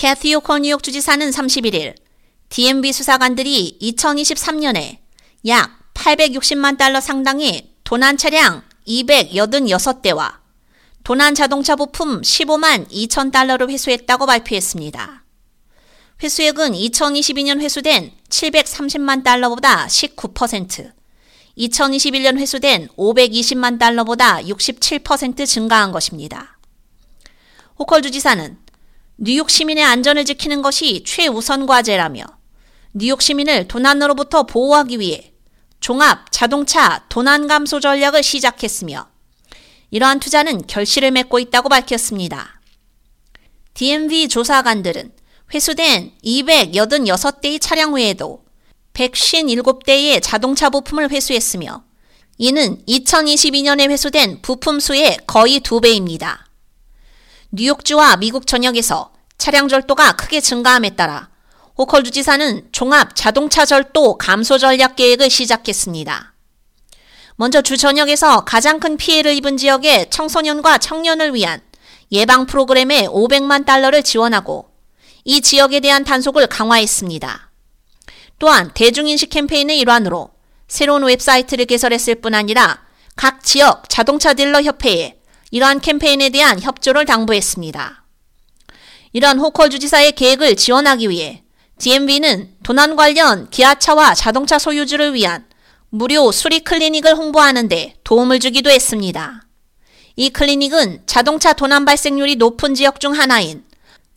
캐티 오컬 뉴욕 주지사는 31일 DMV 수사관들이 2023년에 약 860만 달러 상당의 도난 차량 286대와 도난 자동차 부품 15만 2천 달러를 회수했다고 발표했습니다. 회수액은 2022년 회수된 730만 달러보다 19%, 2021년 회수된 520만 달러보다 67% 증가한 것입니다. 호컬 주지사는 뉴욕 시민의 안전을 지키는 것이 최우선 과제라며 뉴욕 시민을 도난으로부터 보호하기 위해 종합 자동차 도난 감소 전략을 시작했으며 이러한 투자는 결실을 맺고 있다고 밝혔습니다. DMV 조사관들은 회수된 286대의 차량 외에도 157대의 자동차 부품을 회수했으며 이는 2022년에 회수된 부품 수의 거의 두 배입니다. 뉴욕주와 미국 전역에서 차량 절도가 크게 증가함에 따라 호컬 주지사는 종합 자동차 절도 감소 전략 계획을 시작했습니다. 먼저 주 전역에서 가장 큰 피해를 입은 지역의 청소년과 청년을 위한 예방 프로그램에 500만 달러를 지원하고 이 지역에 대한 단속을 강화했습니다. 또한 대중인식 캠페인의 일환으로 새로운 웹사이트를 개설했을 뿐 아니라 각 지역 자동차 딜러 협회에 이러한 캠페인에 대한 협조를 당부했습니다. 이러한 호컬 주지사의 계획을 지원하기 위해 DMV는 도난 관련 기아차와 자동차 소유주를 위한 무료 수리 클리닉을 홍보하는데 도움을 주기도 했습니다. 이 클리닉은 자동차 도난 발생률이 높은 지역 중 하나인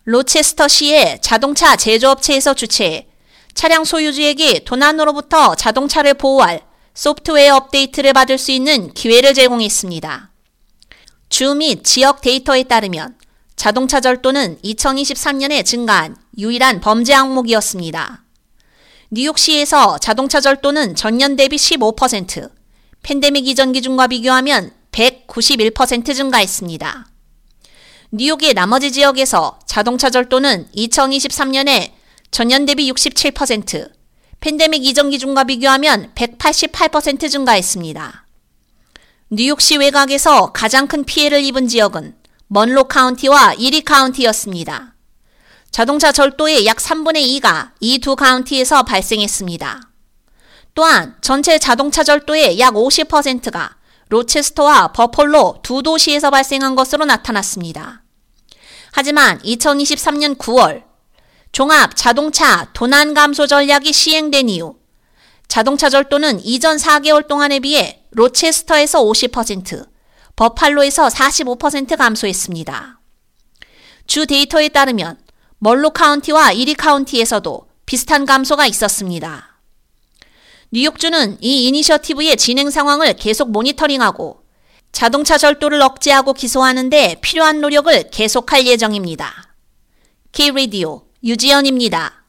로체스터시의 자동차 제조업체에서 주최해 차량 소유주에게 도난으로부터 자동차를 보호할 소프트웨어 업데이트를 받을 수 있는 기회를 제공했습니다. 주 및 지역 데이터에 따르면 자동차 절도는 2023년에 증가한 유일한 범죄 항목이었습니다. 뉴욕시에서 자동차 절도는 전년 대비 15%, 팬데믹 이전 기준과 비교하면 191% 증가했습니다. 뉴욕의 나머지 지역에서 자동차 절도는 2023년에 전년 대비 67%, 팬데믹 이전 기준과 비교하면 188% 증가했습니다. 뉴욕시 외곽에서 가장 큰 피해를 입은 지역은 먼로 카운티와 이리 카운티였습니다. 자동차 절도의 약 3분의 2가 이 두 카운티에서 발생했습니다. 또한 전체 자동차 절도의 약 50%가 로체스터와 버폴로 두 도시에서 발생한 것으로 나타났습니다. 하지만 2023년 9월 종합 자동차 도난 감소 전략이 시행된 이후 자동차 절도는 이전 4개월 동안에 비해 로체스터에서 50%, 버팔로에서 45% 감소했습니다. 주 데이터에 따르면 멀로 카운티와 이리 카운티에서도 비슷한 감소가 있었습니다. 뉴욕주는 이 이니셔티브의 진행 상황을 계속 모니터링하고 자동차 절도를 억제하고 기소하는 데 필요한 노력을 계속할 예정입니다. K-Radio 유지연입니다.